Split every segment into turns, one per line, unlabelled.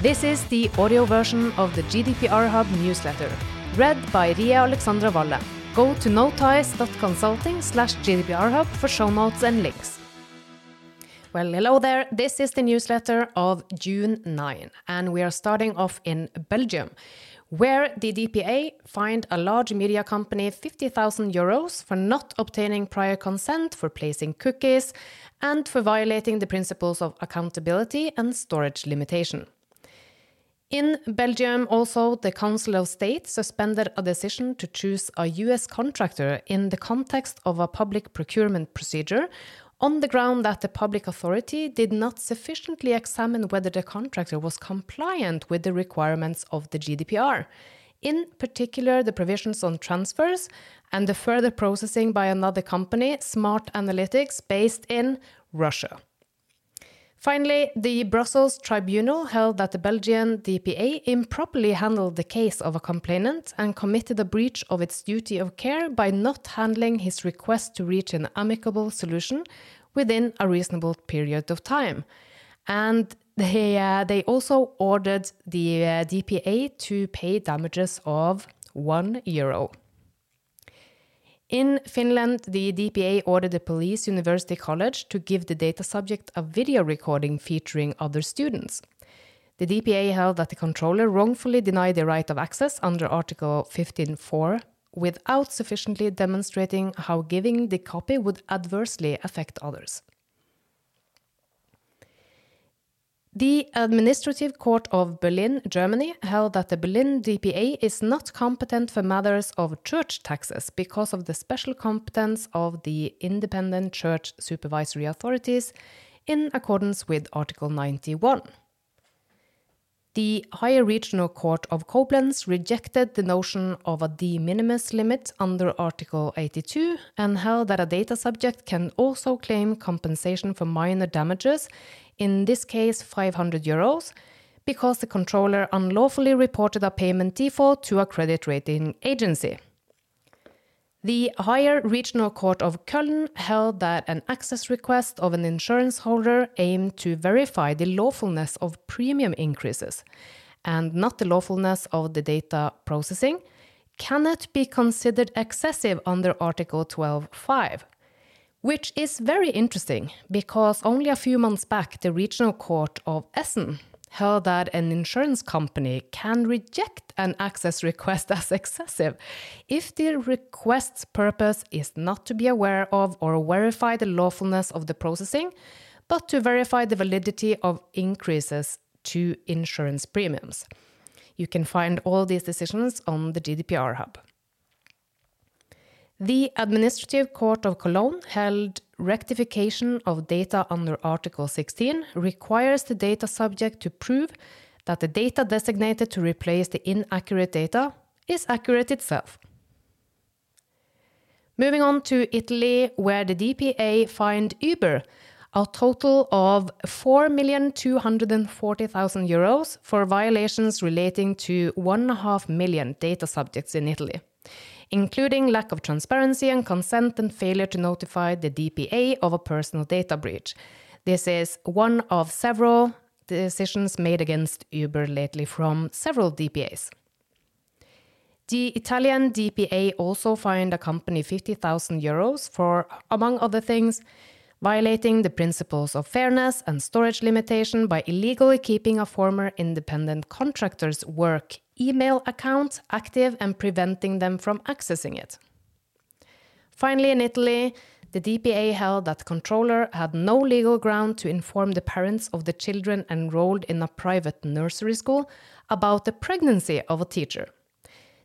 This is the audio version of the GDPR Hub newsletter, read by Ria Alexandra Valle. Go to notice.consulting slash GDPR for show notes and links. Well, hello there. This is the newsletter of June 9, and we are starting off in Belgium, where the DPA fined a large media company 50,000 euros for not obtaining prior consent for placing cookies and for violating the principles of accountability and storage limitation. In Belgium, also, the Council of State suspended a decision to choose a US contractor in the context of a public procurement procedure on the ground that the public authority did not sufficiently examine whether the contractor was compliant with the requirements of the GDPR, in particular the provisions on transfers and the further processing by another company, Smart Analytics, based in Russia. Finally, the Brussels tribunal held that the Belgian DPA improperly handled the case of a complainant and committed a breach of its duty of care by not handling his request to reach an amicable solution within a reasonable period of time. And they, uh, they also ordered the uh, DPA to pay damages of one euro. In Finland, the DPA ordered the Police University College to give the data subject a video recording featuring other students. The DPA held that the controller wrongfully denied the right of access under Article 15.4 without sufficiently demonstrating how giving the copy would adversely affect others. The Administrative Court of Berlin, Germany, held that the Berlin DPA is not competent for matters of church taxes because of the special competence of the independent church supervisory authorities in accordance with Article 91. The Higher Regional Court of Koblenz rejected the notion of a de minimis limit under Article 82 and held that a data subject can also claim compensation for minor damages in this case 500 euros, because the controller unlawfully reported a payment default to a credit rating agency. The higher regional court of Köln held that an access request of an insurance holder aimed to verify the lawfulness of premium increases and not the lawfulness of the data processing cannot be considered excessive under Article 12.5 which is very interesting because only a few months back, the regional court of Essen held that an insurance company can reject an access request as excessive if the request's purpose is not to be aware of or verify the lawfulness of the processing, but to verify the validity of increases to insurance premiums. You can find all these decisions on the GDPR Hub. The Administrative Court of Cologne held rectification of data under Article 16 requires the data subject to prove that the data designated to replace the inaccurate data is accurate itself. Moving on to Italy, where the DPA fined Uber a total of 4,240,000 euros for violations relating to 1.5 million data subjects in Italy including lack of transparency and consent and failure to notify the DPA of a personal data breach. This is one of several decisions made against Uber lately from several DPAs. The Italian DPA also fined a company 50,000 euros for, among other things, violating the principles of fairness and storage limitation by illegally keeping a former independent contractor's work email account active and preventing them from accessing it. Finally, in Italy, the DPA held that controller had no legal ground to inform the parents of the children enrolled in a private nursery school about the pregnancy of a teacher.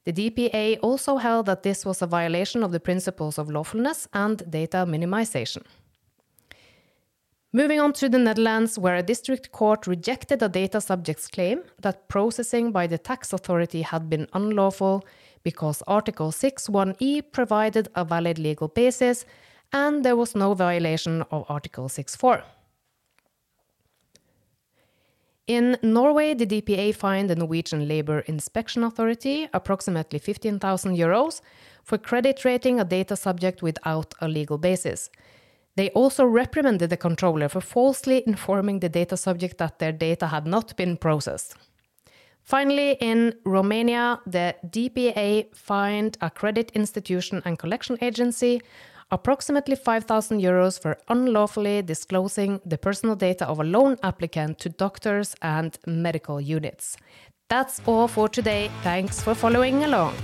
The DPA also held that this was a violation of the principles of lawfulness and data minimization. Moving on to the Netherlands, where a district court rejected a data subject's claim that processing by the tax authority had been unlawful because Article 6.1e provided a valid legal basis and there was no violation of Article 6.4. In Norway, the DPA fined the Norwegian Labour Inspection Authority approximately 15,000 euros for credit rating a data subject without a legal basis. They also reprimanded the controller for falsely informing the data subject that their data had not been processed. Finally, in Romania, the DPA fined a credit institution and collection agency approximately 5,000 euros for unlawfully disclosing the personal data of a loan applicant to doctors and medical units. That's all for today. Thanks for following along.